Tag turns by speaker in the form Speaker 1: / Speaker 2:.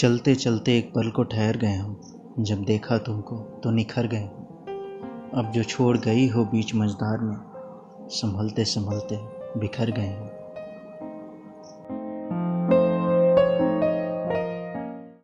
Speaker 1: चलते चलते एक पल को ठहर गए हम। जब देखा तुमको तो निखर गए। अब जो छोड़ गई हो बीच मझदार में संभलते संभलते बिखर गए हैं।